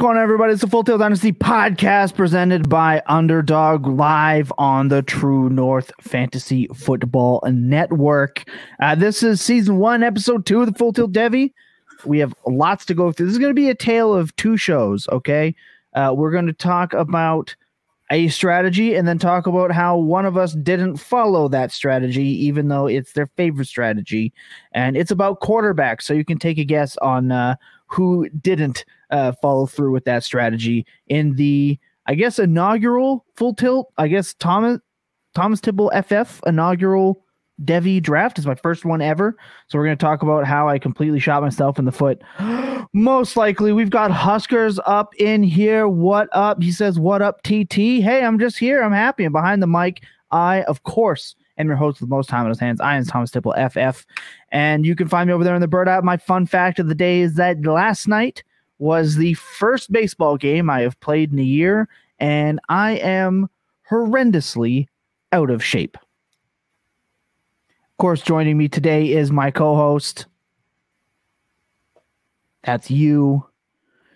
going on, everybody? It's the Full Tilt Dynasty podcast presented by Underdog live on the True North Fantasy Football Network. Uh, this is season one, episode two of the Full Tilt Devy. We have lots to go through. This is going to be a tale of two shows, okay? Uh, we're going to talk about a strategy and then talk about how one of us didn't follow that strategy, even though it's their favorite strategy. And it's about quarterbacks. So you can take a guess on uh, who didn't uh, follow through with that strategy in the, I guess, inaugural full tilt. I guess Thomas Thomas Tipple FF inaugural Devy draft is my first one ever. So we're going to talk about how I completely shot myself in the foot. Most likely, we've got Huskers up in here. What up? He says, What up, TT? Hey, I'm just here. I'm happy. And behind the mic, I, of course, am your host with most time in his hands. I am Thomas Tipple FF. And you can find me over there in the Bird app. My fun fact of the day is that last night was the first baseball game I have played in a year, and I am horrendously out of shape. Of course, joining me today is my co-host. That's you.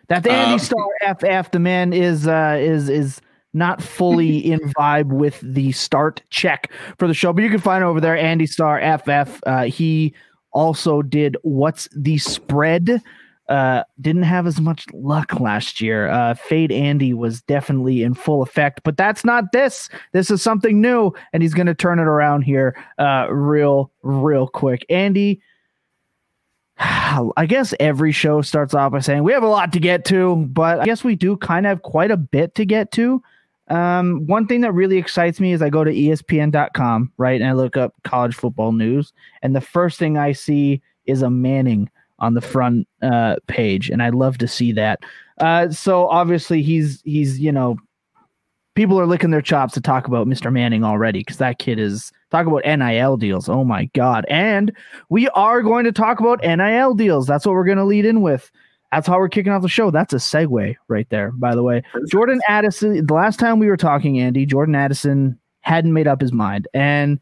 That's Andy um, Star FF. The man is uh is is not fully in vibe with the start check for the show, but you can find over there Andy Star FF. Uh, he also did what's the spread uh, didn't have as much luck last year. Uh, Fade Andy was definitely in full effect, but that's not this. This is something new, and he's going to turn it around here uh, real, real quick. Andy, I guess every show starts off by saying we have a lot to get to, but I guess we do kind of have quite a bit to get to. Um, one thing that really excites me is I go to ESPN.com, right, and I look up college football news, and the first thing I see is a Manning on the front uh, page, and I love to see that. Uh, so obviously he's he's you know people are licking their chops to talk about Mr. Manning already because that kid is talk about NIL deals. Oh my god! And we are going to talk about NIL deals. That's what we're going to lead in with. That's how we're kicking off the show. That's a segue right there, by the way. Jordan Addison. The last time we were talking, Andy, Jordan Addison hadn't made up his mind, and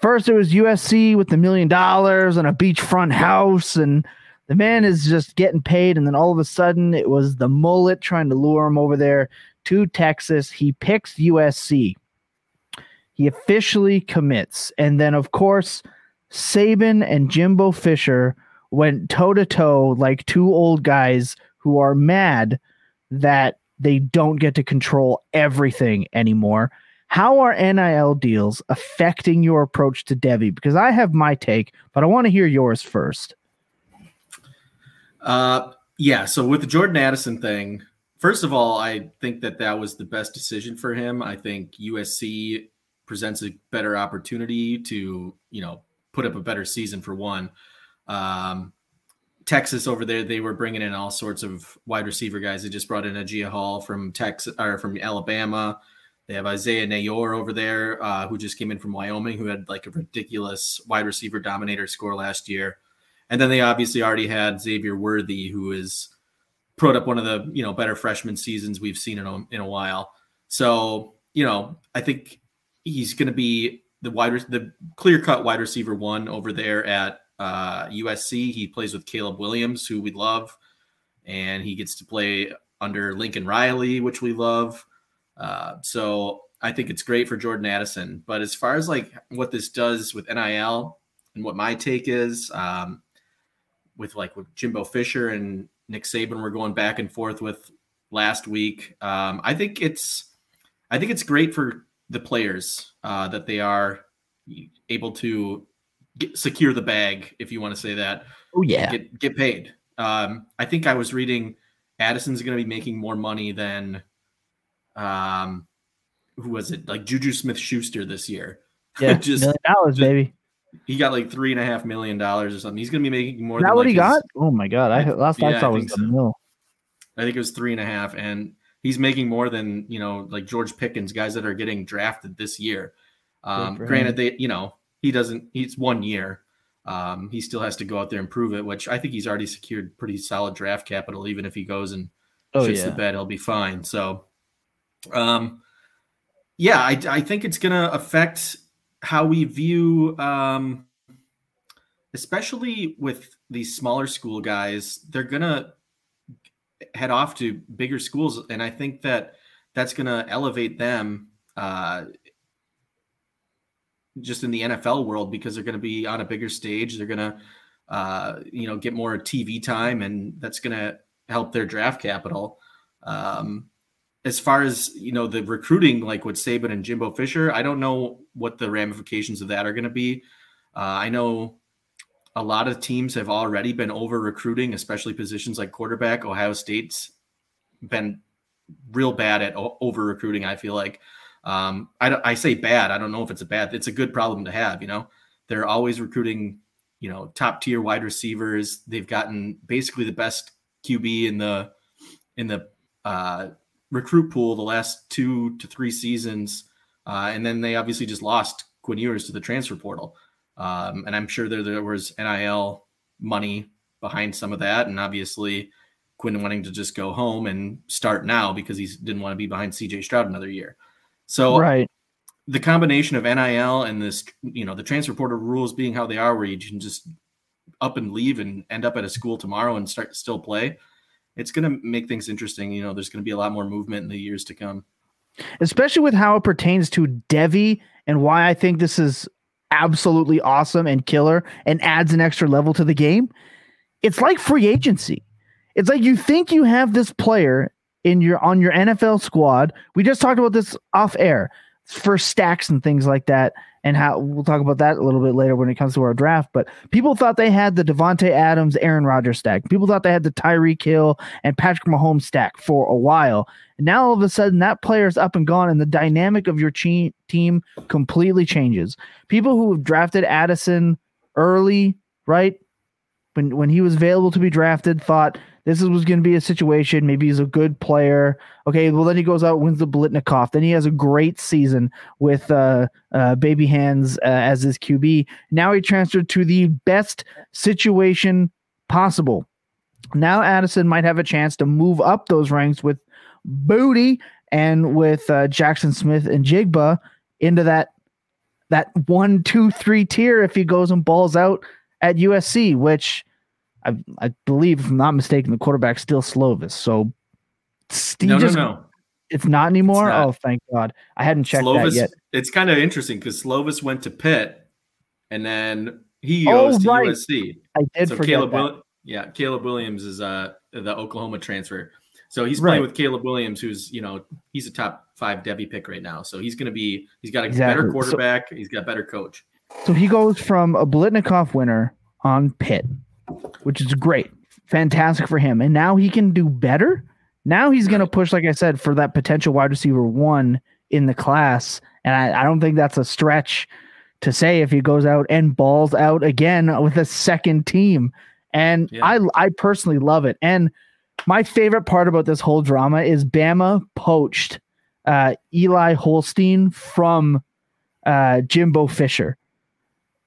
First, it was USC with the million dollars and a beachfront house, and the man is just getting paid. And then all of a sudden, it was the mullet trying to lure him over there to Texas. He picks USC. He officially commits. And then, of course, Saban and Jimbo Fisher went toe to toe like two old guys who are mad that they don't get to control everything anymore. How are NIL deals affecting your approach to Devy? Because I have my take, but I want to hear yours first. Uh, yeah. So with the Jordan Addison thing, first of all, I think that that was the best decision for him. I think USC presents a better opportunity to, you know, put up a better season for one. Um, Texas over there, they were bringing in all sorts of wide receiver guys. They just brought in Agiye Hall from Texas or from Alabama. They have Isaiah Neyor over there, uh, who just came in from Wyoming, who had like a ridiculous wide receiver dominator score last year. And then they obviously already had Xavier Worthy, who is put up one of the you know better freshman seasons we've seen in a, in a while. So you know, I think he's going to be the wide the clear cut wide receiver one over there at uh, USC. He plays with Caleb Williams, who we love, and he gets to play under Lincoln Riley, which we love. Uh, so I think it's great for Jordan Addison. But as far as like what this does with NIL and what my take is, um, with like with Jimbo Fisher and Nick Saban, we're going back and forth with last week. Um, I think it's I think it's great for the players uh, that they are able to get, secure the bag, if you want to say that. Oh yeah, get get paid. Um, I think I was reading Addison's going to be making more money than um, who was it? Like Juju Smith Schuster this year. Yeah, just million dollars, baby. He got like three and a half million dollars or something. He's gonna be making more. Is that than what like he his, got? Oh my god! I last yeah, I saw was the so. I think it was three and a half, and he's making more than you know, like George Pickens, guys that are getting drafted this year. Um, granted, they you know he doesn't. He's one year. Um, he still has to go out there and prove it, which I think he's already secured pretty solid draft capital. Even if he goes and oh, shits yeah. the bed, he'll be fine. So um, yeah, I, I think it's going to affect how we view, um, especially with these smaller school guys. They're going to head off to bigger schools, and I think that that's going to elevate them uh, just in the NFL world because they're going to be on a bigger stage. They're going to, uh, you know, get more TV time, and that's going to help their draft capital. Um, as far as you know, the recruiting, like with Saban and Jimbo Fisher, I don't know what the ramifications of that are going to be. Uh, I know a lot of teams have already been over recruiting, especially positions like quarterback. Ohio State's been real bad at over recruiting. I feel like um, I, I say bad. I don't know if it's a bad. It's a good problem to have. You know, they're always recruiting. You know, top tier wide receivers. They've gotten basically the best QB in the in the uh, recruit pool the last two to three seasons, uh, and then they obviously just lost Quinn Ewers to the transfer portal. Um, and I'm sure there, there was NIL money behind some of that, and obviously Quinn wanting to just go home and start now because he didn't want to be behind CJ Stroud another year. So right. the combination of NIL and this, you know, the transfer portal rules being how they are, where you can just up and leave and end up at a school tomorrow and start to still play, it's going to make things interesting. You know, there's going to be a lot more movement in the years to come. Especially with how it pertains to Devy and why I think this is absolutely awesome and killer and adds an extra level to the game. It's like free agency. It's like you think you have this player in your on your NFL squad. We just talked about this off air for stacks and things like that, and how we'll talk about that a little bit later when it comes to our draft. But people thought they had the Davante Adams, Aaron Rodgers stack. People thought they had the Tyreek Hill and Patrick Mahomes stack for a while. And now all of a sudden that player is up and gone, and the dynamic of your che- team completely changes. People who have drafted Addison early, right? When when he was available to be drafted, thought this was going to be a situation. Maybe he's a good player. Okay, well then he goes out wins the Biletnikoff. Then he has a great season with uh, uh, Baby Hands uh, as his QB. Now he transferred to the best situation possible. Now Addison might have a chance to move up those ranks with Boutte and with uh, Jaxon Smith-Njigba into that that one, two, three tier if he goes and balls out at USC, which I, I believe, if I'm not mistaken, the quarterback's still Slovis. So Steve no, just, no, no. It's not anymore. It's not. Oh, thank God! I hadn't checked Slovis, that yet. It's kind of interesting because Slovis went to Pitt, and then he goes oh, to right. USC. I did so forget Caleb that. Will- yeah, Caleb Williams is uh the Oklahoma transfer. So he's playing right. with Caleb Williams, who's you know he's a top five Devy pick right now. So he's going to be he's got a exactly. better quarterback. So, he's got a better coach. So he goes from a Biletnikoff winner on Pitt which is great. Fantastic for him. And now he can do better. Now he's going to push, like I said, for that potential wide receiver one in the class. And I, I don't think that's a stretch to say if he goes out and balls out again with a second team. And yeah. I, I personally love it. And my favorite part about this whole drama is Bama poached uh, Eli Holstein from uh, Jimbo Fisher.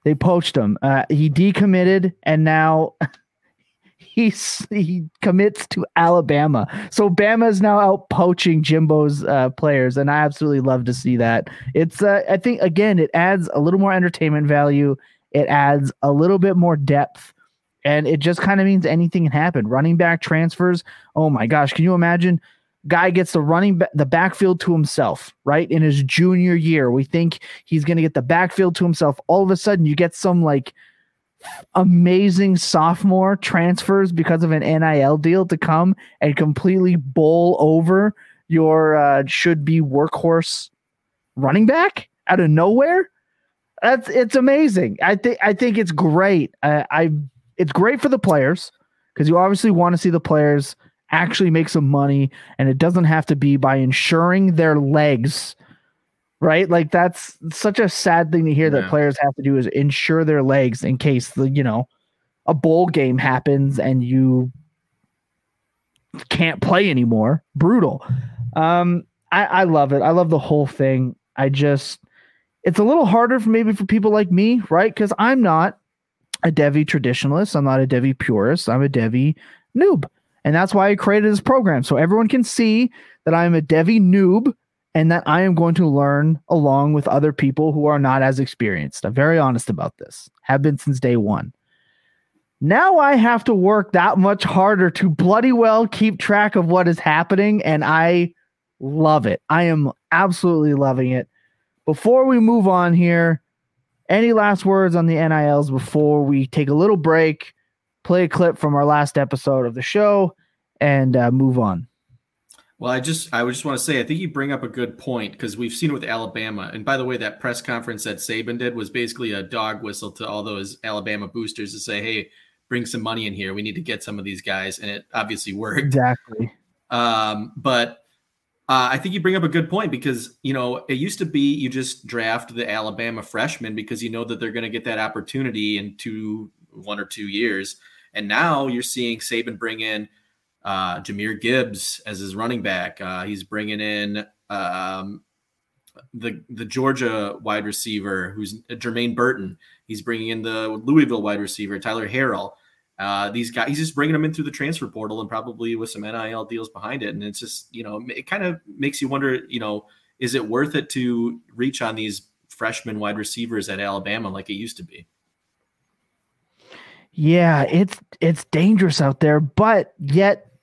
They poached him. Uh, he decommitted, and now he's he commits to Alabama. So Bama is now out poaching Jimbo's uh, players, and I absolutely love to see that. It's uh, I think again it adds a little more entertainment value. It adds a little bit more depth, and it just kind of means anything can happen. Running back transfers. Oh my gosh, can you imagine? Guy gets the running ba- the backfield to himself, right? In his junior year, we think he's going to get the backfield to himself. All of a sudden, you get some like amazing sophomore transfers because of an NIL deal to come and completely bowl over your uh, should be workhorse running back out of nowhere. That's it's amazing. I think I think it's great. I, I it's great for the players because you obviously want to see the players actually make some money and it doesn't have to be by insuring their legs right? Like that's such a sad thing to hear yeah. that players have to do is insure their legs in case the you know a bowl game happens and you can't play anymore. Brutal. Um i i love it. I love the whole thing. I just it's a little harder for maybe for people like me right? Because i'm not a devy traditionalist. I'm not a devy purist. I'm a devy noob and that's why I created this program. So everyone can see that I'm a Devy noob and that I am going to learn along with other people who are not as experienced. I'm very honest about this, have been since day one. Now I have to work that much harder to bloody well keep track of what is happening, and I love it. I am absolutely loving it. Before we move on here, any last words on the NILs before we take a little break, play a clip from our last episode of the show, and uh, move on? Well, I just I would just want to say I think you bring up a good point because we've seen it with Alabama. And by the way, that press conference that Saban did was basically a dog whistle to all those Alabama boosters to say, "Hey, bring some money in here. We need to get some of these guys." And it obviously worked. Exactly. Um, but uh, I think you bring up a good point because you know it used to be you just draft the Alabama freshmen because you know that they're going to get that opportunity in two, one or two years, and now you're seeing Saban bring in uh, Jahmyr Gibbs as his running back. Uh, he's bringing in um, the the Georgia wide receiver, who's Jermaine Burton. He's bringing in the Louisville wide receiver, Tyler Harrell. Uh, these guys, he's just bringing them in through the transfer portal and probably with some NIL deals behind it. And it's just, you know, it kind of makes you wonder, you know, is it worth it to reach on these freshman wide receivers at Alabama like it used to be? Yeah, it's it's dangerous out there, but yet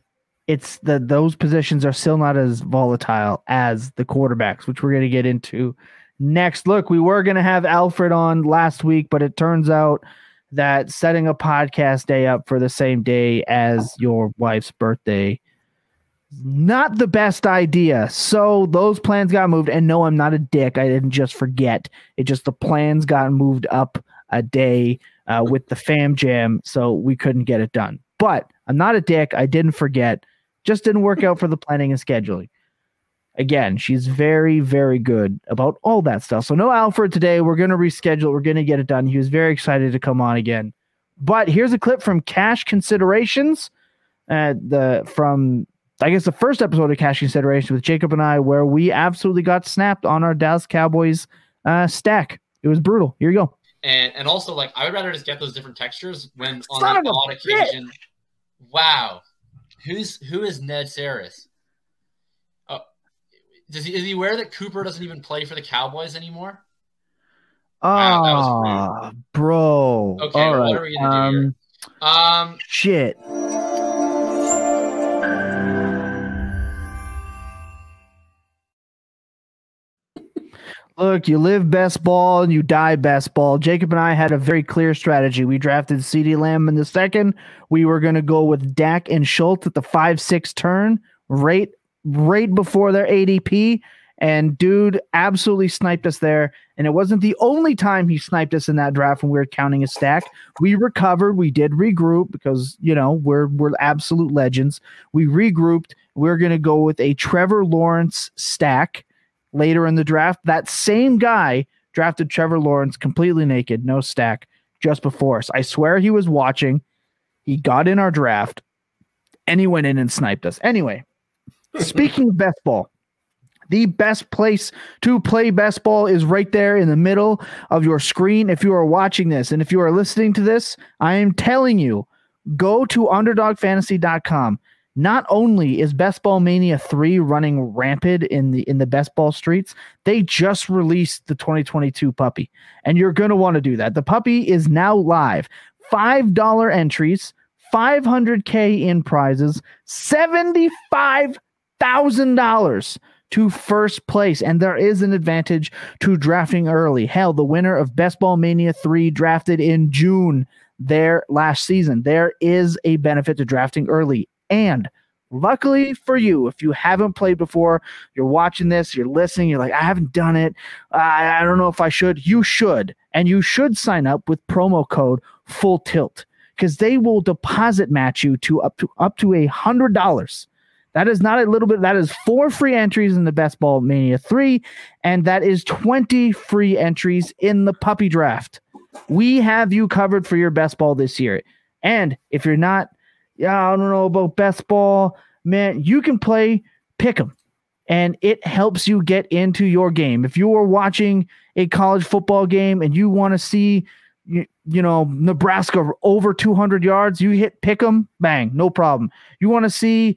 it's the those positions are still not as volatile as the quarterbacks, which we're going to get into next. Look, we were going to have Alfred on last week, but it turns out that setting a podcast day up for the same day as your wife's birthday not the best idea. So those plans got moved. And no, I'm not a dick. I didn't just forget. It just the plans got moved up a day uh, with the fam jam, so we couldn't get it done. But I'm not a dick. I didn't forget. Just didn't work out for the planning and scheduling. Again, she's very, very good about all that stuff. So no Alfred today. We're gonna reschedule. We're gonna get it done. He was very excited to come on again. But here's a clip from Cash Considerations, uh, the from I guess the first episode of Cash Consideration with Jacob and I, where we absolutely got snapped on our Dallas Cowboys uh, stack. It was brutal. Here you go. And and also like I would rather just get those different textures when on Son the odd occasion. Wow, Who's who is Ned Saris? Oh, does he is he aware that Cooper doesn't even play for the Cowboys anymore? Ah, wow, bro. Okay, All right. what are we gonna um, do here? Um, um, shit. Look, you live best ball and you die best ball. Jacob and I had a very clear strategy. We drafted CeeDee Lamb in the second. We were going to go with Dak and Schultz at the 5 6 turn, right, right before their ADP. And dude absolutely sniped us there. And it wasn't the only time he sniped us in that draft when we were counting a stack. We recovered. We did regroup because, you know, we're we're absolute legends. We regrouped. We're gonna go with a Trevor Lawrence stack later in the draft. That same guy drafted Trevor Lawrence completely naked, no stack, just before us. I swear he was watching. He got in our draft and he went in and sniped us. Anyway, speaking of best ball, the best place to play best ball is right there in the middle of your screen. If you are watching this and if you are listening to this, I am telling you, go to underdogfantasy.com not only is Best Ball Mania 3 running rampant in the in the best ball streets, they just released the 2022 puppy. And you're going to want to do that. The puppy is now live. $5 entries, 500k in prizes, $75,000 to first place. And there is an advantage to drafting early. Hell, the winner of Best Ball Mania 3 drafted in June there last season. There is a benefit to drafting early. And luckily for you, if you haven't played before, you're watching this, you're listening, you're like, I haven't done it. I, I don't know if I should. You should. And you should sign up with promo code full tilt because they will deposit match you to up to up to a hundred dollars. That is not a little bit. That is four free entries in the Best Ball Mania 3, and that is 20 free entries in the puppy draft. We have you covered for your best ball this year. And if you're not yeah, I don't know about best ball, man, you can play pick 'em and it helps you get into your game. If you are watching a college football game and you want to see you, you know Nebraska over 200 yards, you hit pick 'em, bang, no problem. You want to see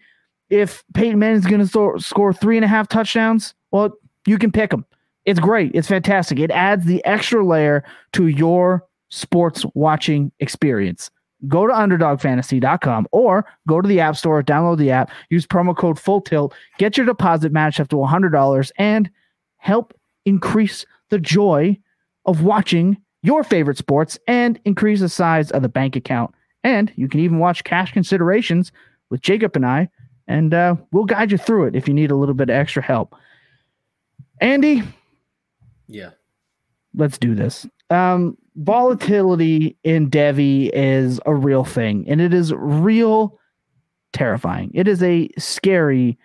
if Peyton Manning is going to score three and a half touchdowns, well, you can pick them. It's great. It's fantastic. It adds the extra layer to your sports watching experience. Go to underdogfantasy.com or go to the App Store, download the app, use promo code Full Tilt, get your deposit matched up to $100, and help increase the joy of watching your favorite sports and increase the size of the bank account. And you can even watch cash considerations with Jacob and I, and uh, we'll guide you through it if you need a little bit of extra help. Andy, yeah, let's do this. Um, volatility in Devy is a real thing, and it is real terrifying. It is a scary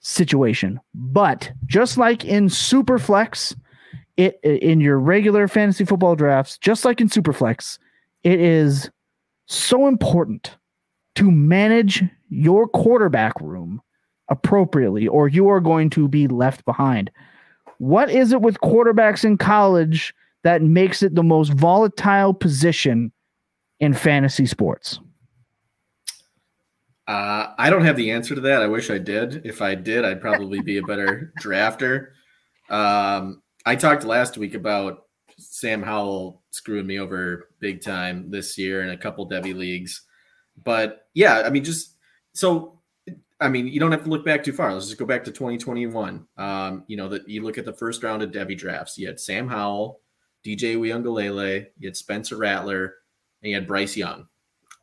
situation. But just like in Superflex, it in your regular fantasy football drafts, just like in Superflex, it is so important to manage your quarterback room appropriately, or you are going to be left behind. What is it with quarterbacks in college that makes it the most volatile position in fantasy sports? Uh, I don't have the answer to that. I wish I did. If I did, I'd probably be a better drafter. Um, I talked last week about Sam Howell screwing me over big time this year in a couple Devy leagues. But yeah, I mean, just so I mean, you don't have to look back too far. Let's just go back to 2021. Um, you know, that you look at the first round of Devy drafts. You had Sam Howell, DJ Uiagalelei, you had Spencer Rattler, and you had Bryce Young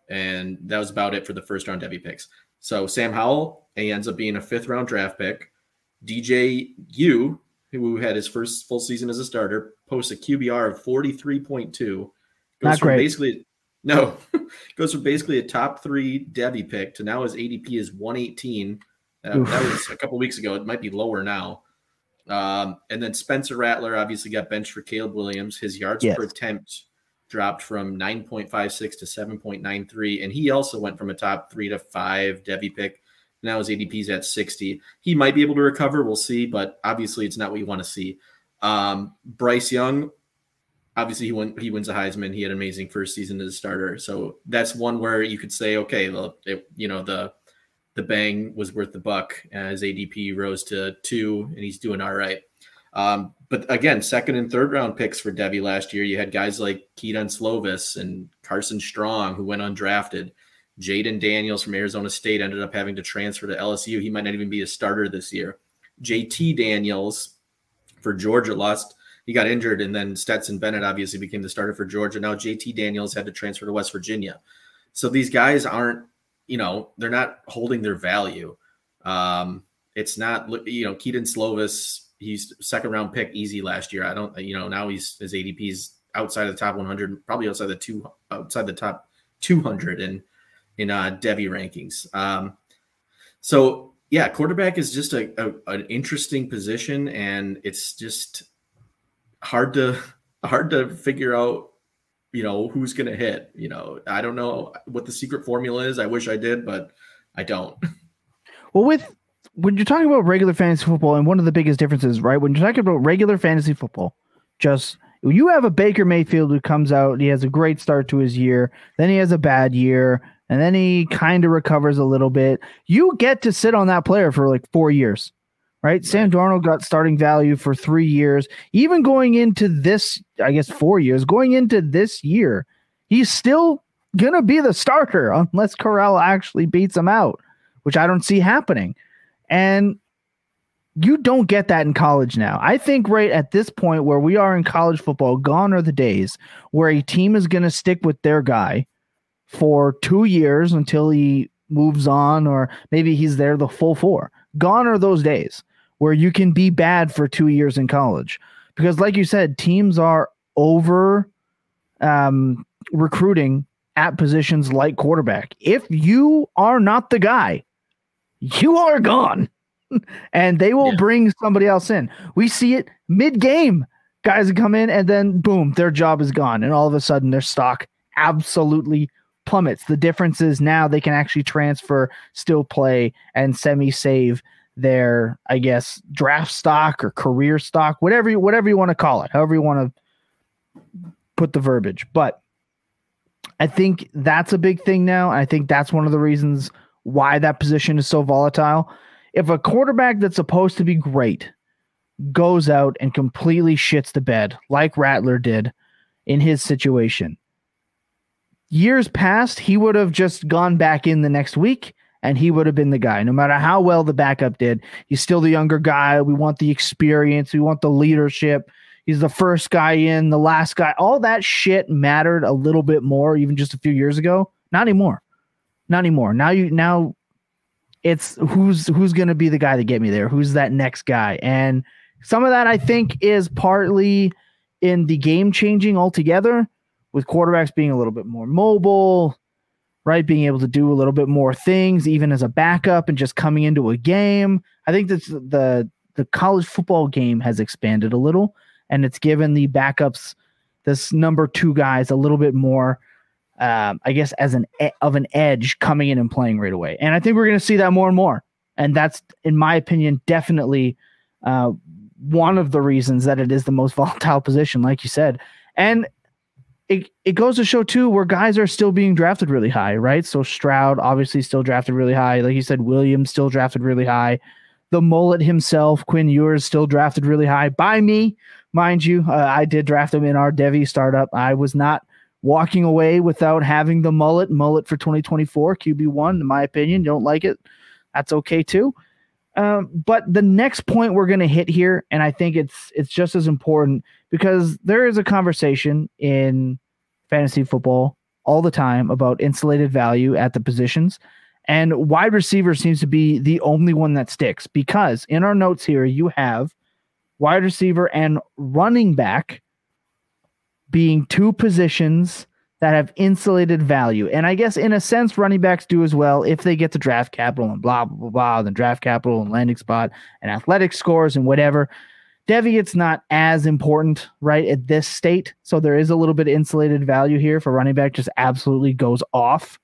and that was about it for the first round Devy picks. So Sam Howell, he ends up being a fifth round draft pick. DJ U, who had his first full season as a starter, posts a QBR of 43.2. Goes Not from great. basically no, goes from basically a top three Devy pick to now his ADP is 118. Uh, that was a couple weeks ago. It might be lower now. Um, and then Spencer Rattler obviously got benched for Caleb Williams. His yards Yes. per attempt dropped from 9.56 to 7.93. And he also went from a top three to five Devy pick. Now his ADP's at 60. He might be able to recover. We'll see, but obviously it's not what you want to see. Um, Bryce Young, obviously he won, he wins a Heisman. He had an amazing first season as a starter. So that's one where you could say, okay, well, it, you know, the, the bang was worth the buck. His ADP rose to two and he's doing all right. Um, but again, second and third round picks for Devy last year. You had guys like Kedon Slovis and Carson Strong who went undrafted. Jayden Daniels from Arizona State ended up having to transfer to LSU. He might not even be a starter this year. JT Daniels for Georgia lost. He got injured, and then Stetson Bennett obviously became the starter for Georgia. Now JT Daniels had to transfer to West Virginia. So these guys aren't, you know, they're not holding their value. Um, it's not, you know, Kedon Slovis he's second round pick easy last year. I don't, you know, now he's his ADP's outside of the top 100, probably outside the two, outside the top 200 in in uh, Devy rankings. Um, so yeah, quarterback is just a, a an interesting position, and it's just hard to hard to figure out. You know who's going to hit. You know, I don't know what the secret formula is. I wish I did, but I don't. Well, with when you're talking about regular fantasy football, and one of the biggest differences, right? When you're talking about regular fantasy football, just you have a Baker Mayfield who comes out, he has a great start to his year, then he has a bad year, and then he kind of recovers a little bit. You get to sit on that player for like four years, right? Sam Darnold got starting value for three years. Even going into this, I guess, four years, going into this year, he's still gonna be the starter unless Corral actually beats him out, which I don't see happening. And you don't get that in college now. I think right at this point where we are in college football, gone are the days where a team is going to stick with their guy for two years until he moves on, or maybe he's there the full four. Gone are those days where you can be bad for two years in college. Because, like you said, teams are over um, recruiting at positions like quarterback. If you are not the guy, you are gone. and they will Yeah. bring somebody else in. We see it mid game. Guys come in and then boom, their job is gone. And all of a sudden their stock absolutely plummets. The difference is now they can actually transfer, still play, and semi save their, I guess, draft stock or career stock, whatever you whatever you want to call it, however you want to put the verbiage. But I think that's a big thing now. I think that's one of the reasons why that position is so volatile. If a quarterback that's supposed to be great goes out and completely shits the bed, like Rattler did in his situation, years past, he would have just gone back in the next week and he would have been the guy. No matter how well the backup did, he's still the younger guy. We want the experience, we want the leadership. He's the first guy in, the last guy. All that shit mattered a little bit more even just a few years ago. Not anymore. Not anymore. Now you now it's who's who's going to be the guy to get me there? Who's that next guy? And some of that I think is partly in the game changing altogether with quarterbacks being a little bit more mobile, right? Being able to do a little bit more things, even as a backup and just coming into a game. I think that the the college football game has expanded a little, and it's given the backups this number two guys a little bit more, um, I guess, as an of an edge coming in and playing right away. And I think we're going to see that more and more. And that's, in my opinion, definitely uh, one of the reasons that it is the most volatile position, like you said. And it, it goes to show too where guys are still being drafted really high, right? So Stroud obviously still drafted really high. Like you said, Williams still drafted really high. The mullet himself, Quinn Ewers, still drafted really high by me, mind you. Uh, I did draft him in our Devy startup. I was not walking away without having the mullet. Mullet for 2024, QB1, in my opinion. Don't like it. That's okay too. Um, but the next point we're going to hit here, and I think it's it's just as important because there is a conversation in fantasy football all the time about insulated value at the positions, and wide receiver seems to be the only one that sticks because in our notes here you have wide receiver and running back being two positions that have insulated value. And I guess in a sense, running backs do as well if they get the draft capital and blah, blah, blah, blah, then draft capital and landing spot and athletic scores and whatever. Devy, it's not as important, right, at this state. So there is a little bit of insulated value here for running back, just absolutely goes off.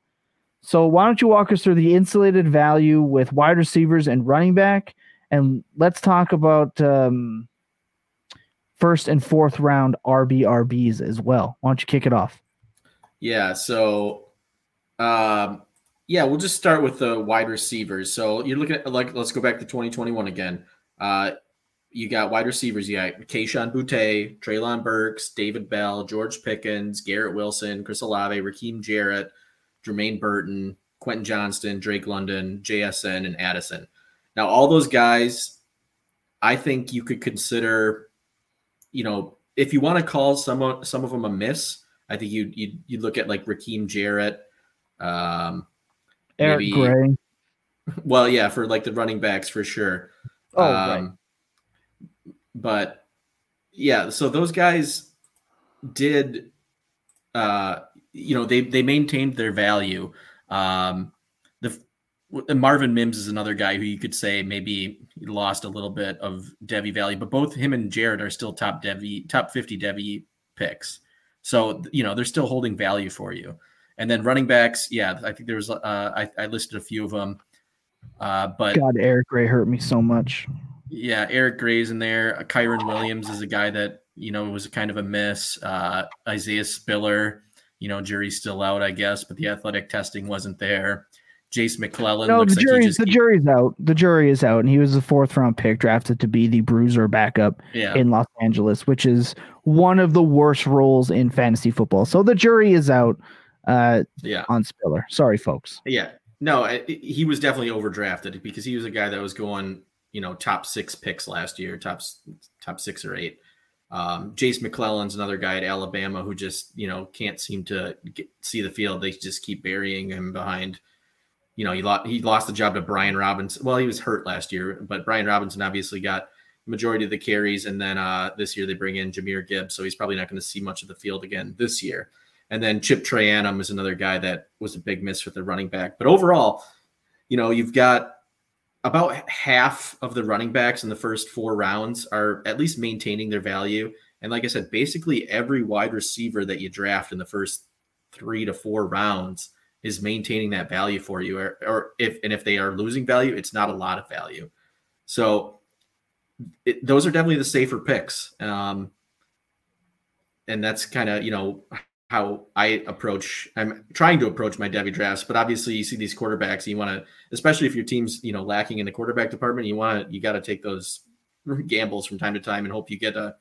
So why don't you walk us through the insulated value with wide receivers and running back? And let's talk about um, first and fourth round RBRBs as well. Why don't you kick it off? Yeah. So, um, yeah, we'll just start with the wide receivers. So you're looking at like let's go back to 2021 again. Uh, you got wide receivers. You got Kayshon Boutte, Treylon Burks, David Bell, George Pickens, Garrett Wilson, Chris Olave, Rakim Jarrett, Jermaine Burton, Quentin Johnston, Drake London, JSN, and Addison. Now, all those guys, I think you could consider, you know, if you want to call some of, some of them a miss, I think you you you look at like Rakim Jarrett, um, Eric maybe, Gray. Well, yeah, for like the running backs for sure. Oh, um, right. But yeah, so those guys did, uh, you know, they they maintained their value. Um, the Marvin Mims is another guy who you could say maybe lost a little bit of Devy value, but both him and Jarrett are still top Devy, top 50 Devy picks. So you know they're still holding value for you. And then running backs, yeah, I think there was uh, I, I listed a few of them. Uh, but God, Eric Gray hurt me so much. Yeah, Eric Gray's in there. Kyren Williams is a guy that you know was kind of a miss. Uh, Isaiah Spiller, you know, jury's still out, I guess, but the athletic testing wasn't there. Jase McClellan. No, the jury's like the jury's out. The jury is out, and he was the fourth round pick, drafted to be the bruiser backup yeah. in Los Angeles, which is one of the worst roles in fantasy football. So the jury is out. Uh, yeah, on Spiller. Sorry, folks. Yeah, no, he was definitely overdrafted because he was a guy that was going, you know, top six picks last year, top top six or eight. Um, Jase McClellan's another guy at Alabama who just, you know, can't seem to get, see the field. They just keep burying him behind you know, he lost he lost the job to Brian Robinson. Well, he was hurt last year, but Brian Robinson obviously got majority of the carries, and then uh, this year they bring in Jahmyr Gibbs, so he's probably not going to see much of the field again this year. And then Chip Trayanum is another guy that was a big miss with the running back. But overall, you know, you've got about half of the running backs in the first four rounds are at least maintaining their value. And like I said, basically every wide receiver that you draft in the first three to four rounds is maintaining that value for you or, or if and if they are losing value it's not a lot of value so it, those are definitely the safer picks um, and that's kind of you know how I approach. I'm trying to approach my Devy drafts, but obviously you see these quarterbacks. You want to, especially if your team's you know lacking in the quarterback department, you want to you got to take those gambles from time to time and hope you get a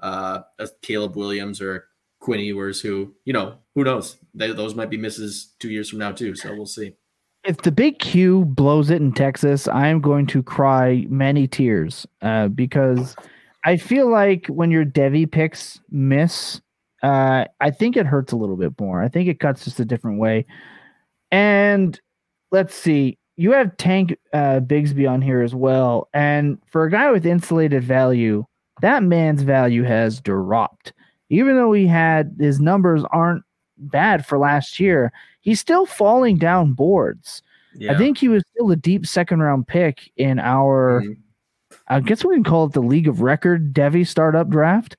uh, a Caleb Williams or Quinn Ewers, who you know who knows they, those might be misses two years from now too. So we'll see. If the big Q blows it in Texas, I am going to cry many tears uh, because I feel like when your Devy picks miss, uh, I think it hurts a little bit more. I think it cuts just a different way. And let's see, you have Tank uh, Bigsby on here as well. And for a guy with insulated value, that man's value has dropped. Even though he had his numbers aren't bad for last year, he's still falling down boards. Yeah. I think he was still a deep second round pick in our, mm-hmm. I guess we can call it the League of Record Devy startup draft.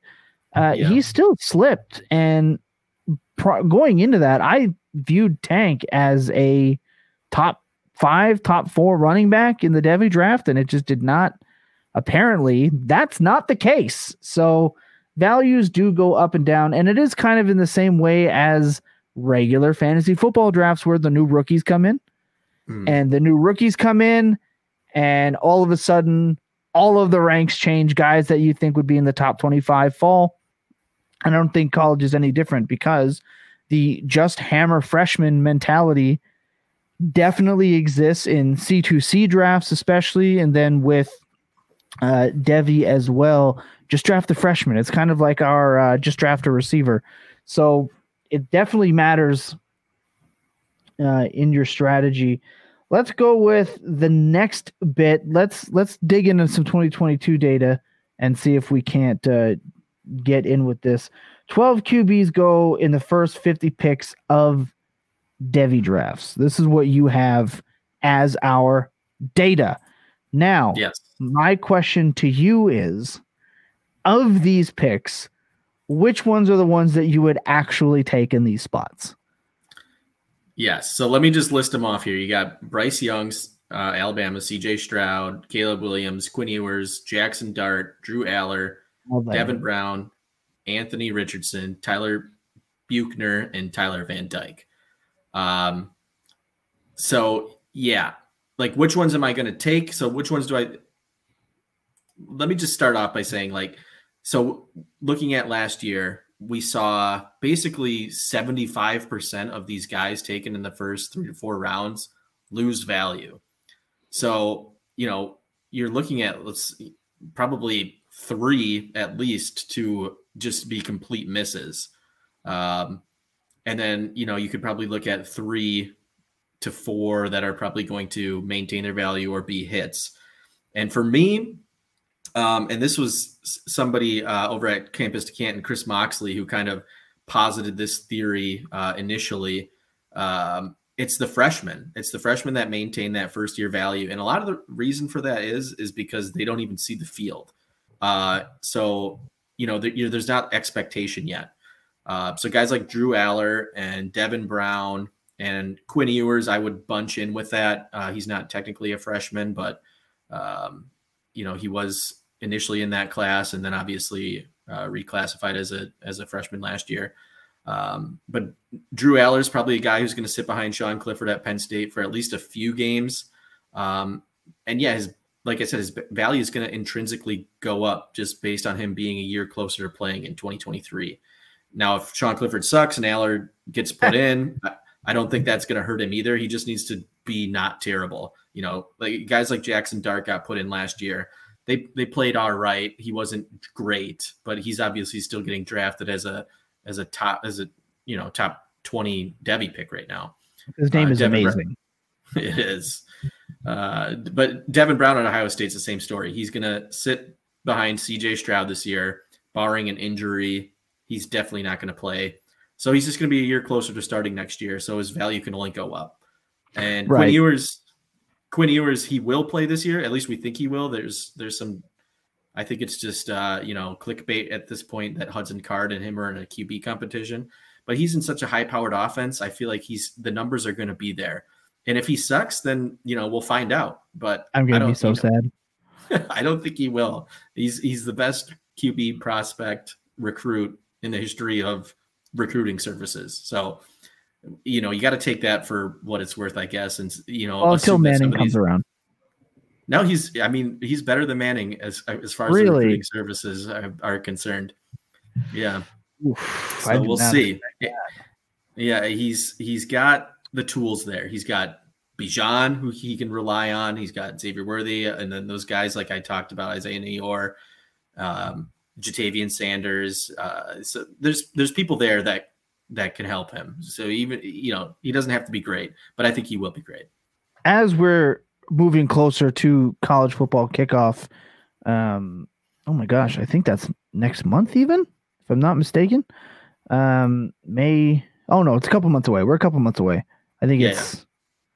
Uh, yeah. He still slipped. And pro- going into that, I viewed Tank as a top five, top four running back in the Devy draft, and it just did not. Apparently, that's not the case. So values do go up and down, and it is kind of in the same way as regular fantasy football drafts where the new rookies come in, mm. and the new rookies come in, and all of a sudden, all of the ranks change. Guys that you think would be in the top twenty-five fall. I don't think college is any different because the just hammer freshman mentality definitely exists in C2C drafts, especially, and then with uh, Devy as well. Just draft the freshman. It's kind of like our uh, just draft a receiver. So it definitely matters uh, in your strategy. Let's go with the next bit. Let's let's dig into some 2022 data and see if we can't uh, get in with this. 12 QBs go in the first 50 picks of Devy drafts. This is what you have as our data. Now, yes. my question to you is of these picks, which ones are the ones that you would actually take in these spots? Yes. So let me just list them off here. You got Bryce Young's uh, Alabama, CJ Stroud, Caleb Williams, Quinn Ewers, Jaxson Dart, Drew Allar, Devin Brown, Anthony Richardson, Tyler Buchner, and Tyler Van Dyke. Um, so yeah, like which ones am I going to take? So which ones do I? Let me just start off by saying like, so looking at last year, we saw basically 75% of these guys taken in the first three to four rounds lose value. So, you know, you're looking at let's probably three at least to just be complete misses. Um, and then, you know, you could probably look at three to four that are probably going to maintain their value or be hits. And for me, um, and this was somebody uh, over at Campus to Canton, Chris Moxley, who kind of posited this theory uh, initially. Um, it's the freshmen. It's the freshmen that maintain that first year value, and a lot of the reason for that is is because they don't even see the field. Uh, so you know, you know, there's not expectation yet. Uh, so guys like Drew Allar and Devin Brown and Quinn Ewers, I would bunch in with that. Uh, he's not technically a freshman, but um, you know he was initially in that class, and then obviously uh, reclassified as a as a freshman last year. Um, but Drew Allar is probably a guy who's going to sit behind Sean Clifford at Penn State for at least a few games. Um, and yeah, his like I said, his value is going to intrinsically go up just based on him being a year closer to playing in 2023. Now, if Sean Clifford sucks and Allard gets put in, I don't think that's going to hurt him either. He just needs to be not terrible. You know, like guys like Jaxson Dart got put in last year. They they played all right. He wasn't great, but he's obviously still getting drafted as a as a top as a you know top 20 Devy pick right now. His name uh, is Devin amazing. Brown, it is. Uh, but Devin Brown at Ohio State's the same story. He's going to sit behind CJ Stroud this year, barring an injury he's definitely not going to play. So he's just going to be a year closer to starting next year. So his value can only go up. And right. Quinn Ewers, Quinn Ewers, he will play this year. At least we think he will. There's there's some. I think it's just uh, you know clickbait at this point that Hudson Card and him are in a QB competition. But he's in such a high powered offense. I feel like he's the numbers are going to be there. And if he sucks, then you know we'll find out. But I'm going to be so sad. I don't think he will. He's he's the best QB prospect recruit in the history of recruiting services. So, you know, you got to take that for what it's worth, I guess. And you know, well, until Manning comes around. No, he's. I mean, he's better than Manning as as far as really? recruiting services are, are concerned. Yeah. Oof, so we'll see. Yeah, he's he's got the tools there. He's got Bijan, who he can rely on. He's got Xavier Worthy, and then those guys like I talked about, Isaiah Neyor, um, Ja'Tavion Sanders. Uh, so there's there's people there that that can help him. So even you know he doesn't have to be great, but I think he will be great. As we're moving closer to college football kickoff, um, oh my gosh, I think that's next month, even if I'm not mistaken. Um, May. Oh no, it's a couple months away. We're a couple months away. I think yeah, it's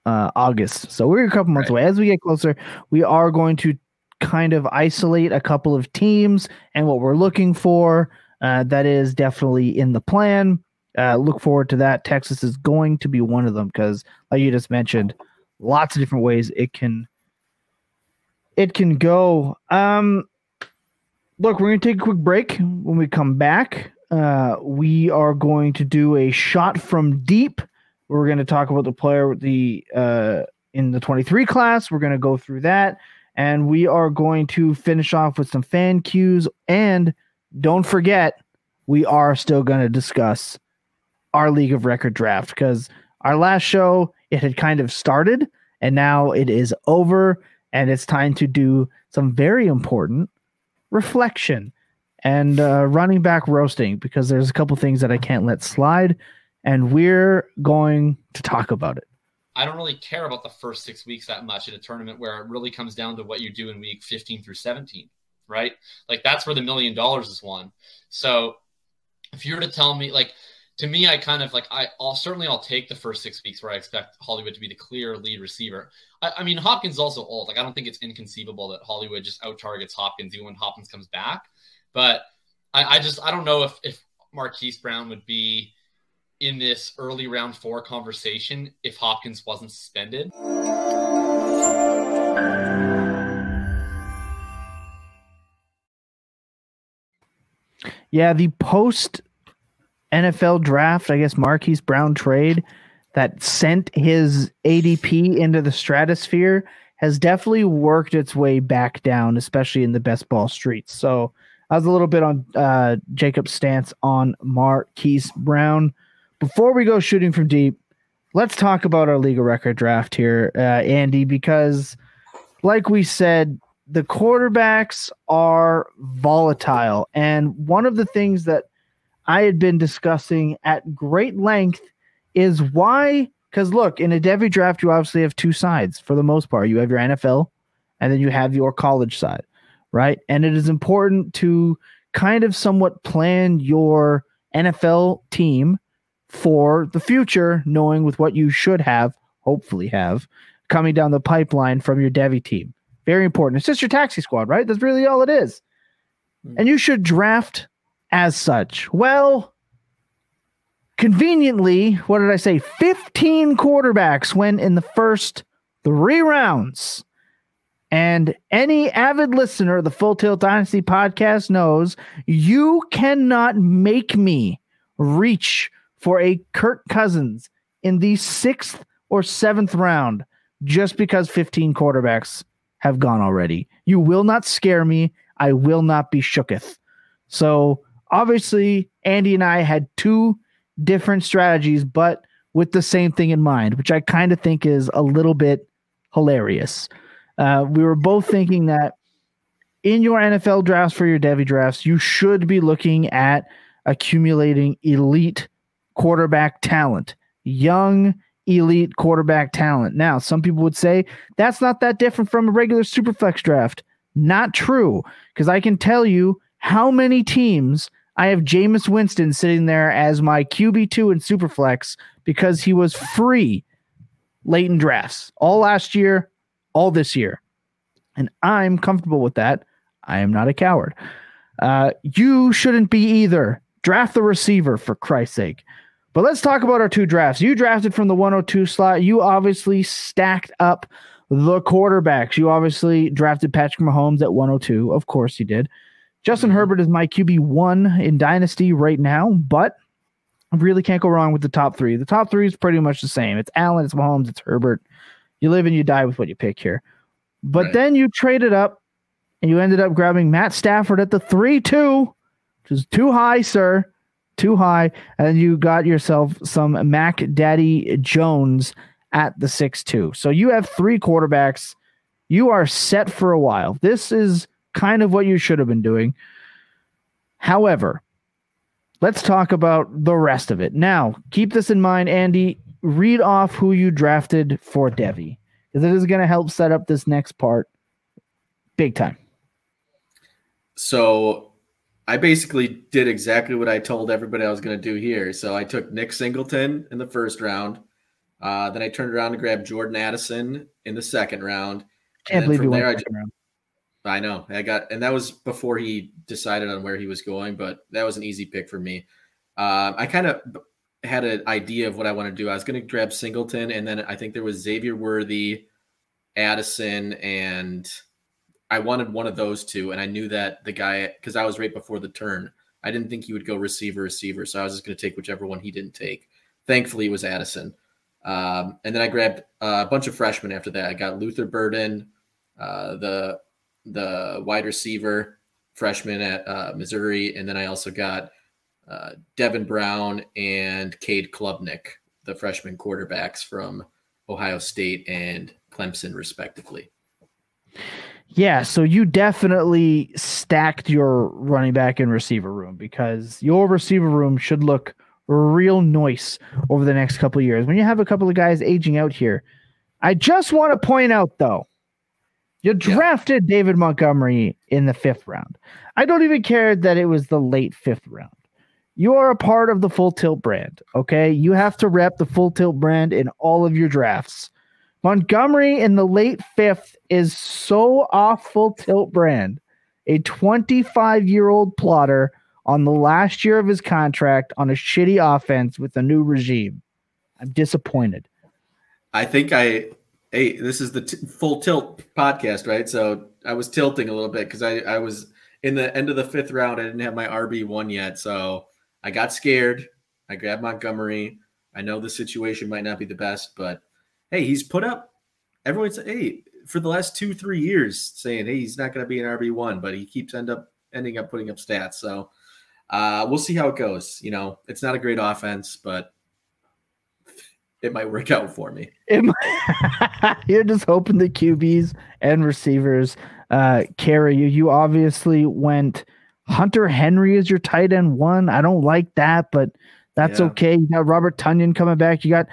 uh, August. So we're a couple months right. away. As we get closer, we are going to kind of isolate a couple of teams and what we're looking for. Uh, that is definitely in the plan. Uh, look forward to that. Texas is going to be one of them because, like you just mentioned, lots of different ways it can it can go. Um, look, we're going to take a quick break. When we come back, uh, we are going to do a shot from deep we're going to talk about the player the uh, in the 23 class. We're going to go through that, and we are going to finish off with some fan cues. And don't forget, we are still going to discuss our league of record draft because our last show it had kind of started, and now it is over, and it's time to do some very important reflection and uh, running back roasting because there's a couple things that I can't let slide and we're going to talk about it. I don't really care about the first six weeks that much in a tournament where it really comes down to what you do in week 15 through 17, right? Like that's where the million dollars is won. So if you were to tell me, like, to me, I kind of like I, will certainly I'll take the first six weeks where I expect Hollywood to be the clear lead receiver. I, I mean, Hopkins also old. Like I don't think it's inconceivable that Hollywood just out targets Hopkins even when Hopkins comes back. But I, I just I don't know if if Marquise Brown would be in this early round four conversation if Hopkins wasn't suspended. Yeah, the post NFL draft, I guess Marquise Brown trade that sent his ADP into the stratosphere has definitely worked its way back down, especially in the best ball streets. So I was a little bit on uh, Jacob's stance on Marquise Brown. Before we go shooting from deep, let's talk about our legal record draft here, uh, Andy, because like we said, the quarterbacks are volatile. And one of the things that I had been discussing at great length is why. Because look, in a Devy draft, you obviously have two sides for the most part. You have your NFL and then you have your college side, right? And it is important to kind of somewhat plan your NFL team for the future, knowing with what you should have, hopefully have, coming down the pipeline from your Devy team. Very important. It's just your taxi squad, right? That's really all it is. Mm. And you should draft as such. Well, conveniently, what did I say? 15 quarterbacks went in the first three rounds. And any avid listener of the Full Tilt Dynasty podcast knows you cannot make me reach for a Kirk Cousins in the sixth or seventh round just because 15 quarterbacks have gone already. You will not scare me. I will not be shooketh. So obviously, Andy and I had two different strategies, but with the same thing in mind, which I kind of think is a little bit hilarious. Uh, we were both thinking that in your NFL drafts for your Devy drafts, you should be looking at accumulating elite quarterback talent, young elite quarterback talent. Now, some people would say that's not that different from a regular superflex draft. Not true, because I can tell you how many teams I have Jameis Winston sitting there as my QB2 in superflex because he was free late in drafts all last year, all this year. And I'm comfortable with that. I am not a coward. Uh, you shouldn't be either. Draft the receiver for Christ's sake. But let's talk about our two drafts. You drafted from the 102 slot. You obviously stacked up the quarterbacks. You obviously drafted Patrick Mahomes at 102. Of course you did. Justin mm-hmm. Herbert is my QB1 in Dynasty right now, but I really can't go wrong with the top three. The top three is pretty much the same. It's Allen, it's Mahomes, it's Herbert. You live and you die with what you pick here. But right. then you traded up and you ended up grabbing Matt Stafford at the 3 2, which is too high, sir too high, and you got yourself some Mac Daddy Jones at the six two. So you have three quarterbacks. You are set for a while. This is kind of what you should have been doing. However, let's talk about the rest of it. Now, keep this in mind, Andy. Read off who you drafted for Devy, because it is going to help set up this next part big time. So I basically did exactly what I told everybody I was going to do here. So I took Nick Singleton in the first round. Uh, then I turned around to grab Jordan Addison in the second round. Can't believe you went I. I know. I got, and that was before he decided on where he was going, but that was an easy pick for me. Uh, I kind of had an idea of what I want to do. I was going to grab Singleton, and then I think there was Xavier Worthy, Addison, and I wanted one of those two. And I knew that the guy, because I was right before the turn, I didn't think he would go receiver, receiver. So I was just going to take whichever one he didn't take. Thankfully, it was Addison. Um, and then I grabbed a bunch of freshmen after that. I got Luther Burden, uh, the the wide receiver freshman at uh, Missouri, and then I also got uh, Devin Brown and Cade Klubnik, the freshman quarterbacks from Ohio State and Clemson, respectively. Yeah, so you definitely stacked your running back and receiver room because your receiver room should look real nice over the next couple years. When you have a couple of guys aging out here, I just want to point out though, you drafted yeah. David Montgomery in the fifth round. I don't even care that it was the late fifth round. You are a part of the full tilt brand. Okay. You have to rep the full tilt brand in all of your drafts. Montgomery in the late fifth is so off full tilt brand. A 25 year old plotter on the last year of his contract on a shitty offense with a new regime. I'm disappointed. I think I hey, this is the t- full tilt podcast, right? So I was tilting a little bit because I, I was in the end of the fifth round. I didn't have my RB one yet, so I got scared. I grabbed Montgomery. I know the situation might not be the best, but hey, he's put up. Everyone's hey for the last two three years saying hey he's not going to be an RB one, but he keeps end up ending up putting up stats. So uh, we'll see how it goes. You know, it's not a great offense, but it might work out for me. Might, you're just hoping the QBs and receivers uh, carry you. You obviously went Hunter Henry is your tight end one. I don't like that, but that's yeah. okay. You got Robert Tonyan coming back. You got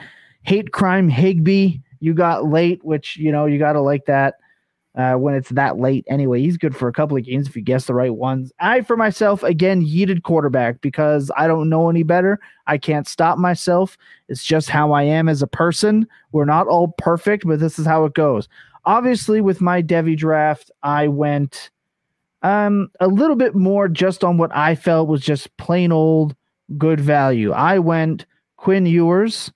hate crime Higbee, You got late, which you know you got to like that uh, when it's that late. Anyway, he's good for a couple of games if you guess the right ones. I, for myself, again, yeeted quarterback because I don't know any better. I can't stop myself. It's just how I am as a person. We're not all perfect, but this is how it goes. Obviously, with my Devy draft, I went um, a little bit more just on what I felt was just plain old good value. I went Quinn Ewers.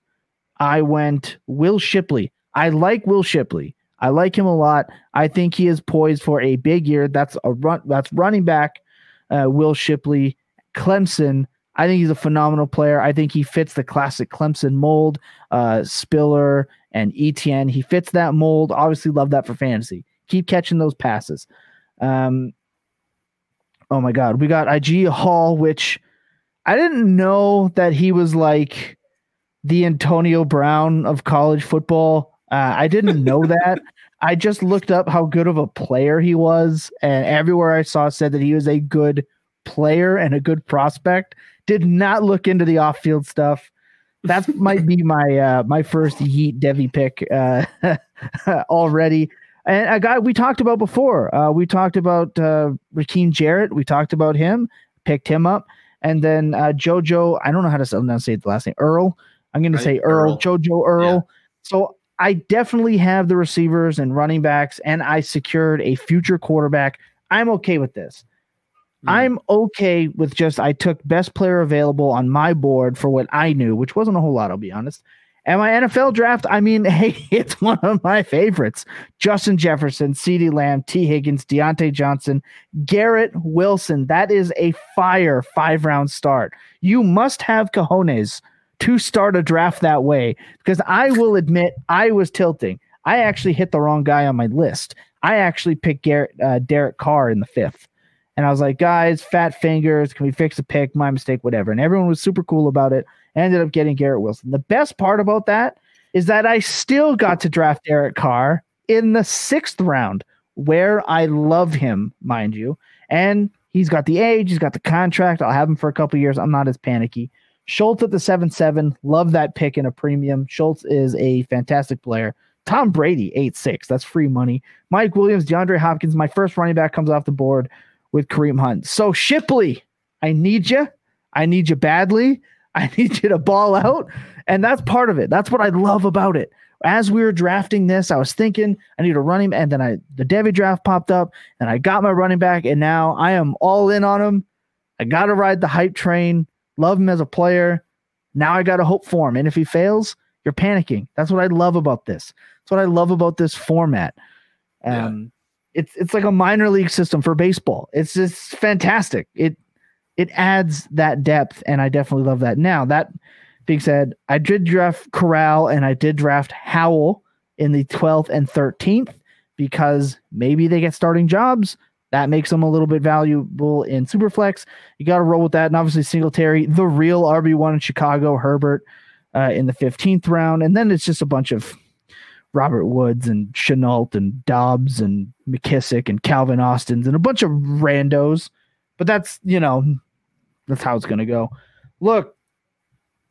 I went Will Shipley. I like Will Shipley. I like him a lot. I think he is poised for a big year. That's a run. That's running back. Uh, Will Shipley, Clemson. I think he's a phenomenal player. I think he fits the classic Clemson mold. Uh, Spiller and Etienne. He fits that mold. Obviously, love that for fantasy. Keep catching those passes. Um, oh my God, we got Agiye Hall, which I didn't know that he was like the Antonio Brown of college football. Uh, I didn't know that. I just looked up how good of a player he was, and everywhere I saw said that he was a good player and a good prospect. Did not look into the off-field stuff. That might be my uh, my first Yeet Devy pick uh, already. And a guy we talked about before. Uh, we talked about uh, Rakim Jarrett. We talked about him. Picked him up, and then uh, JoJo. I don't know how to say the last name. Earl. I'm going to say Earl. Earl. JoJo Earl. Yeah. So I definitely have the receivers and running backs, and I secured a future quarterback. I'm okay with this. Mm. I'm okay with just I took best player available on my board for what I knew, which wasn't a whole lot, I'll be honest. And my NFL draft, I mean, hey, it's one of my favorites. Justin Jefferson, CeeDee Lamb, Tee Higgins, Diontae Johnson, Garrett Wilson. That is a fire five round start. You must have cojones to start a draft that way because I will admit I was tilting. I actually hit the wrong guy on my list. I actually picked Garrett, uh, Derek Carr in the fifth. And I was like, guys, fat fingers, can we fix a pick? My mistake, whatever. And everyone was super cool about it. I ended up getting Garrett Wilson. The best part about that is that I still got to draft Derek Carr in the sixth round, where I love him, mind you. And he's got the age, he's got the contract. I'll have him for a couple years. I'm not as panicky. Schultz at the 7 7. Love that pick in a premium. Schultz is a fantastic player. Tom Brady, 8 6. That's free money. Mike Williams, DeAndre Hopkins. My first running back comes off the board with Kareem Hunt. So, Shipley, I need you. I need you badly. I need you to ball out. And that's part of it. That's what I love about it. As we were drafting this, I was thinking I need a running, and then I the Devy draft popped up, and I got my running back, and now I am all in on him. I got to ride the hype train. Love him as a player. Now I got to hope for him. And if he fails, you're panicking. That's what I love about this. That's what I love about this format. Um, yeah. it's it's like a minor league system for baseball. It's just fantastic. It it adds that depth, and I definitely love that. Now that being said, I did draft Corral and I did draft Howell in the 12th and 13th because maybe they get starting jobs. That makes them a little bit valuable in Superflex. You got to roll with that. And obviously, Singletary, the real RB1 in Chicago, Herbert uh, in the 15th round. And then it's just a bunch of Robert Woods and Shenault and Dobbs and McKissick and Calvin Austin's and a bunch of randos. But that's, you know, that's how it's going to go. Look,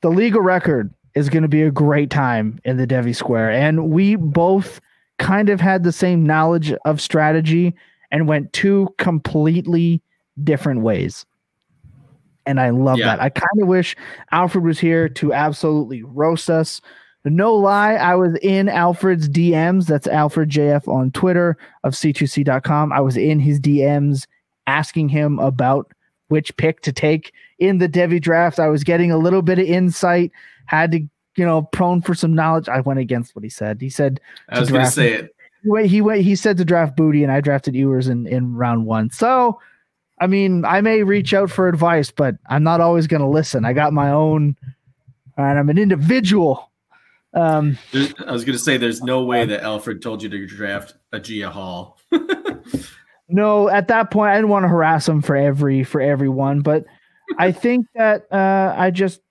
the legal record is going to be a great time in the Devy Square. And we both kind of had the same knowledge of strategy and went two completely different ways. And I love yeah. that. I kind of wish Alfred was here to absolutely roast us. No lie, I was in Alfred's DMs. That's Alfred JF on Twitter of C2C.com. I was in his DMs asking him about which pick to take in the Devy draft. I was getting a little bit of insight, had to, you know, prone for some knowledge. I went against what he said. He said, I was going to say it he went. He said to draft Boutte, and I drafted Ewers in in round one. So, I mean, I may reach out for advice, but I'm not always going to listen. I got my own, and I'm an individual. Um, I was going to say, there's no way that Alfred told you to draft Agiye Hall. no, at that point, I didn't want to harass him for every for everyone, but I think that uh, I just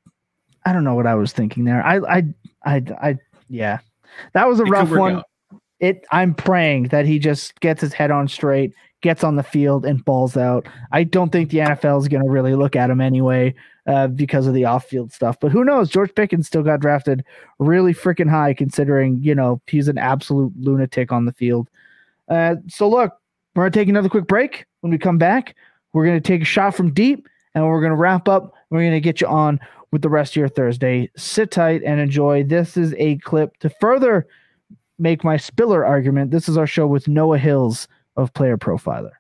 I don't know what I was thinking there. I I I I yeah, that was a it rough one. Out it I'm praying that he just gets his head on straight, gets on the field and balls out. I don't think the NFL is going to really look at him anyway uh, because of the off-field stuff. But who knows? George Pickens still got drafted really freaking high, considering you know he's an absolute lunatic on the field. Uh, so look, we're gonna take another quick break. When we come back, we're gonna take a shot from deep, and we're gonna wrap up. We're gonna get you on with the rest of your Thursday. Sit tight and enjoy. This is a clip to further make my Spiller argument, this is our show with Noah Hills of Player Profiler.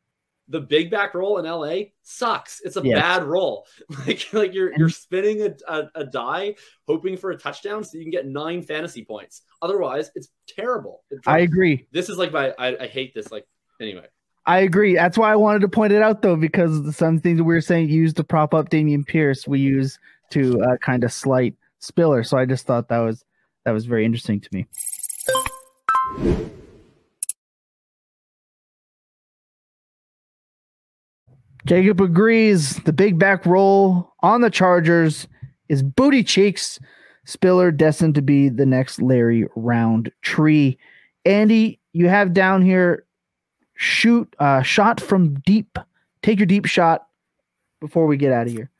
The big back role in LA sucks. It's a yes. bad role. Like like you're you're spinning a, a, a, die hoping for a touchdown so you can get nine fantasy points. Otherwise, it's terrible. It's I agree. This is like my I, I hate this. Like anyway. I agree. That's why I wanted to point it out though, because the some things we were saying used to prop up Dameon Pierce, we use to uh, kind of slight Spiller. So I just thought that was that was very interesting to me. Jacob agrees. The big back role on the Chargers is booty cheeks. Spiller destined to be the next Larry Rountree. Andy, you have down here shoot uh shot from deep. Take your deep shot before we get out of here.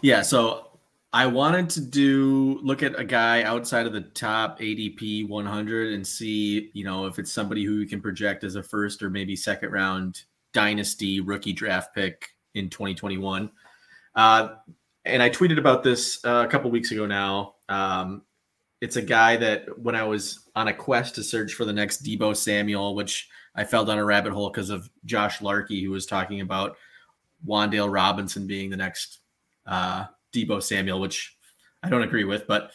Yeah, so I wanted to do look at a guy outside of the top ADP 100 and see, you know, if it's somebody who you can project as a first or maybe second round dynasty rookie draft pick in 2021. Uh, and I tweeted about this uh, a couple weeks ago now. Um, it's a guy that when I was on a quest to search for the next Deebo Samuel, which I fell down a rabbit hole because of Josh Larkey, who was talking about Wan'Dale Robinson being the next uh, Deebo Samuel, which I don't agree with. But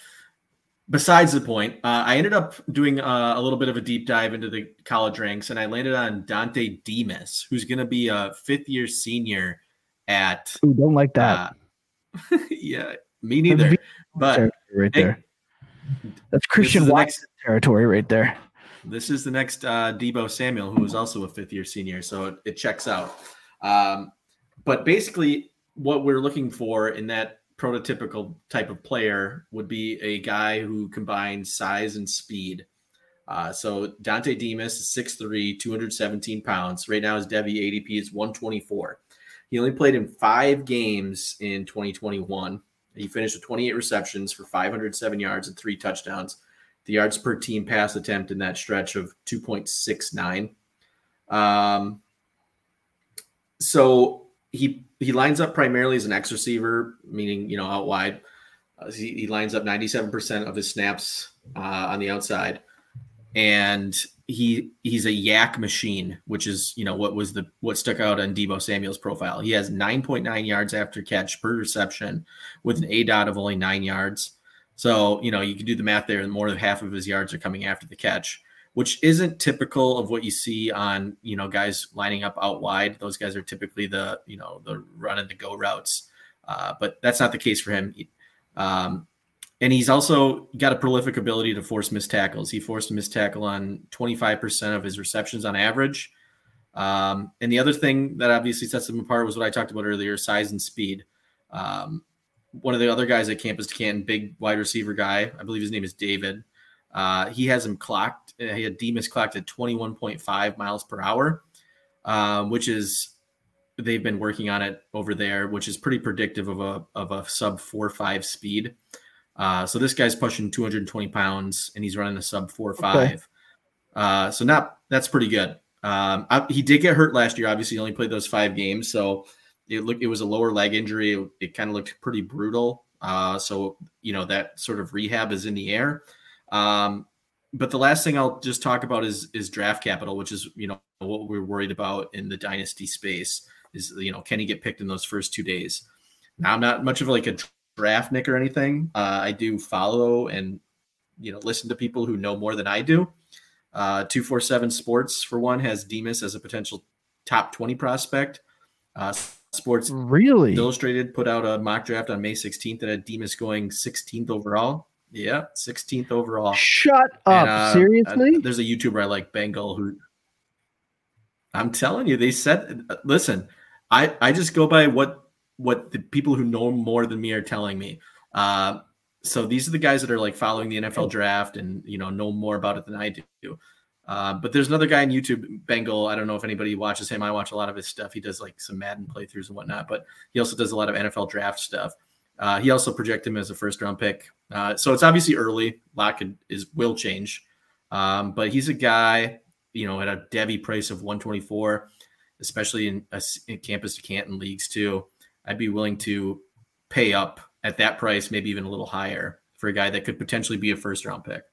besides the point, uh, I ended up doing uh, a little bit of a deep dive into the college ranks, and I landed on Dontay Demus, who's going to be a fifth year senior at. Ooh, don't like that. Uh, yeah, me neither. But right there. That's Christian Watson territory right there. This is the next uh, Deebo Samuel, who is also a fifth year senior, so it, it checks out. Um, but basically, what we're looking for in that prototypical type of player would be a guy who combines size and speed. Uh, so Dontay Demus is 6'3, 217 pounds. Right now, his Devy ADP is 124. He only played in five games in 2021. He finished with 28 receptions for 507 yards and three touchdowns. The yards per team pass attempt in that stretch of 2.69. Um, so he he lines up primarily as an X receiver, meaning you know out wide. Uh, he, he, lines up 97% of his snaps uh, on the outside, and he he's a YAC machine, which is you know what was the what stuck out on Deebo Samuel's profile. He has 9.9 yards after catch per reception, with an A dot of only nine yards. So you know you can do the math there, and more than half of his yards are coming after the catch which isn't typical of what you see on you know guys lining up out wide. Those guys are typically the you know the run and the go routes, uh, but that's not the case for him. Um, and he's also got a prolific ability to force missed tackles. He forced a missed tackle on 25% of his receptions on average. Um, and the other thing that obviously sets him apart was what I talked about earlier size and speed. Um, one of the other guys at Campus to Canton, big wide receiver guy, I believe his name is David. Uh, he has him clocked. Uh, he had Demus clocked at 21.5 miles per hour, um, which is they've been working on it over there, which is pretty predictive of a of a sub four five speed. Uh, so this guy's pushing 220 pounds and he's running a sub four five. Okay. Uh, so not that's pretty good. Um, I, he did get hurt last year. Obviously, he only played those five games, so it looked it was a lower leg injury. It, it kind of looked pretty brutal. Uh, so you know that sort of rehab is in the air. Um, but the last thing I'll just talk about is is draft capital, which is you know what we're worried about in the dynasty space. Is you know can he get picked in those first two days? Now I'm not much of like a draftnik or anything. Uh, I do follow and you know listen to people who know more than I do. Uh, two four seven Sports for one has Demus as a potential top twenty prospect. Uh, Sports really Illustrated put out a mock draft on May 16th that had Demus going 16th overall. Yeah, 16th overall. Shut up. uh, Seriously? There's a YouTuber I like, Bengal, who I'm telling you, they said, uh, listen, I, I just go by what what the people who know more than me are telling me. Uh, so these are the guys that are like following the NFL draft and you know know more about it than I do. Uh, but there's another guy on YouTube, Bengal. I don't know if anybody watches him. I watch a lot of his stuff. He does like some Madden playthroughs and whatnot, but he also does a lot of NFL draft stuff. Uh, he also projected him as a first round pick. Uh, so it's obviously early. Lock is will change, um, but he's a guy, you know, at a Devy price of 124, especially in, a, in campus to Canton leagues too. I'd be willing to pay up at that price, maybe even a little higher for a guy that could potentially be a first round pick.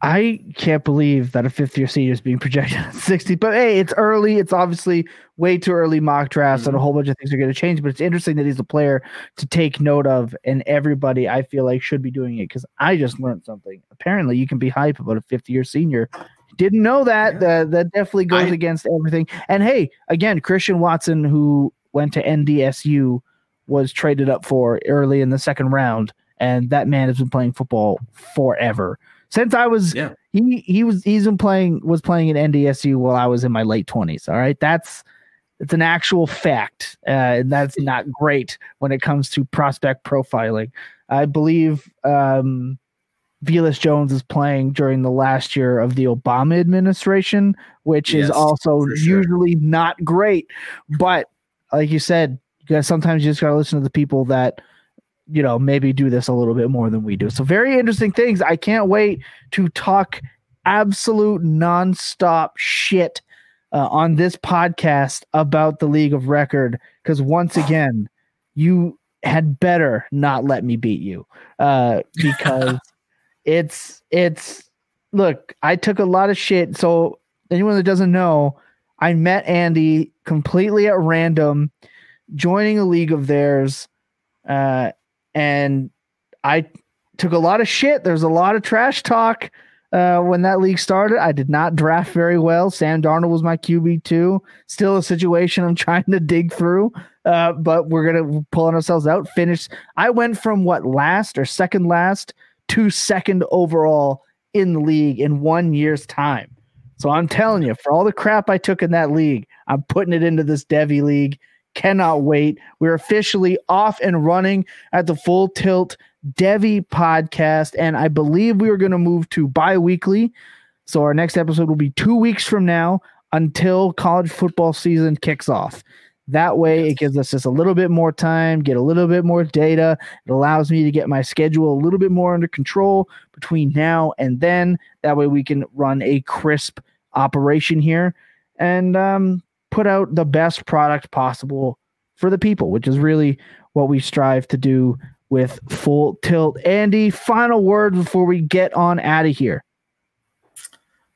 I can't believe that a fifth year senior is being projected at 60. But hey, it's early. It's obviously way too early mock drafts, mm-hmm. and a mm-hmm. whole bunch of things are going to change. But it's interesting that he's a player to take note of, and everybody I feel like should be doing it because I just learned something. Apparently, you can be hype about a fifth year senior. Didn't know that. Yeah. That, that definitely goes I, against everything. And hey, again, Christian Watson, who went to NDSU, was traded up for early in the second round, and that man has been playing football forever since I was yeah. he he was he's been playing was playing in NDSU while I was in my late twenties. All right, that's it's an actual fact, uh, and that's not great when it comes to prospect profiling. I believe um, Velus Jones is playing during the last year of the Obama administration, which yes, is also sure. usually not great. But like you said, you guys sometimes you just gotta listen to the people that you know, maybe do this a little bit more than we do. So very interesting things. I can't wait to talk absolute nonstop shit uh, on this podcast about the League of Record because once again, you had better not let me beat you uh, because it's it's look. I took a lot of shit. So anyone that doesn't know, I met Andy completely at random, joining a league of theirs. Uh, and I took a lot of shit. There's a lot of trash talk uh, when that league started. I did not draft very well. Sam Darnold was my QB two. Still a situation I'm trying to dig through, uh, but we're gonna pulling ourselves out. Finish. I went from what last or second last to second overall in the league in one year's time. So I'm telling you, for all the crap I took in that league, I'm putting it into this Devy league. Cannot wait. We're officially off and running at the Full Tilt Devy podcast, and I believe we are going to move to bi-weekly. So our next episode will be two weeks from now until college football season kicks off. That way, it gives us just a little bit more time, get a little bit more data. It allows me to get my schedule a little bit more under control between now and then. That way, we can run a crisp operation here and um, put out the best product possible for the people, which is really what we strive to do with Full Tilt. Andy, final word before we get on out of here.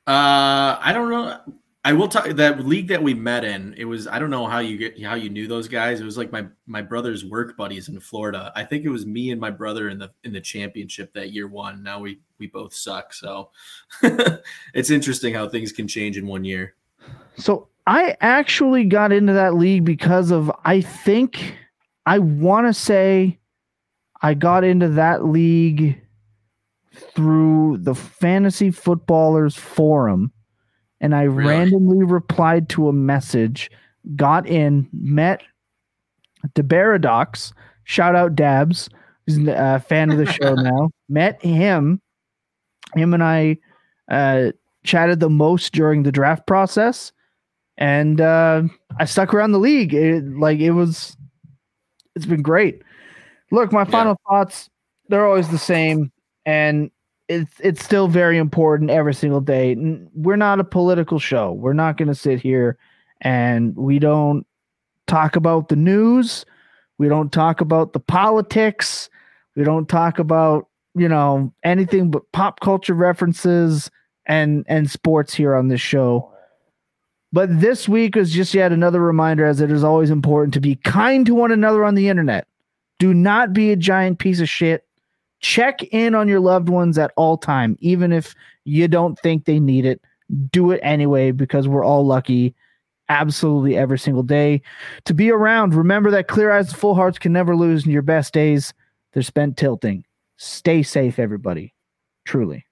Uh, I don't know. I will tell you that league that we met in. It was I don't know how you get how you knew those guys. It was like my my brother's work buddies in Florida. I think it was me and my brother in the in the championship that year one. Now we we both suck. So it's interesting how things can change in one year. So I actually got into that league because of I think I want to say I got into that league through the Fantasy Footballers Forum and I really? randomly replied to a message, got in, met DeBaradox, shout out Dabs, who's a fan of the show now, met him. Him and I uh, chatted the most during the draft process, and uh, I stuck around the league. It, like it was, it's been great. Look, my final yeah. thoughts, they're always the same. And it's it's still very important every single day. We're not a political show. We're not going to sit here and we don't talk about the news. We don't talk about the politics. We don't talk about, you know, anything but pop culture references and and sports here on this show. But this week was just yet another reminder as it is always important to be kind to one another on the internet. Do not be a giant piece of shit. Check in on your loved ones at all time even if you don't think they need it. Do it anyway because we're all lucky absolutely every single day to be around. Remember that clear eyes and full hearts can never lose in your best days. They're spent tilting. Stay safe everybody. Truly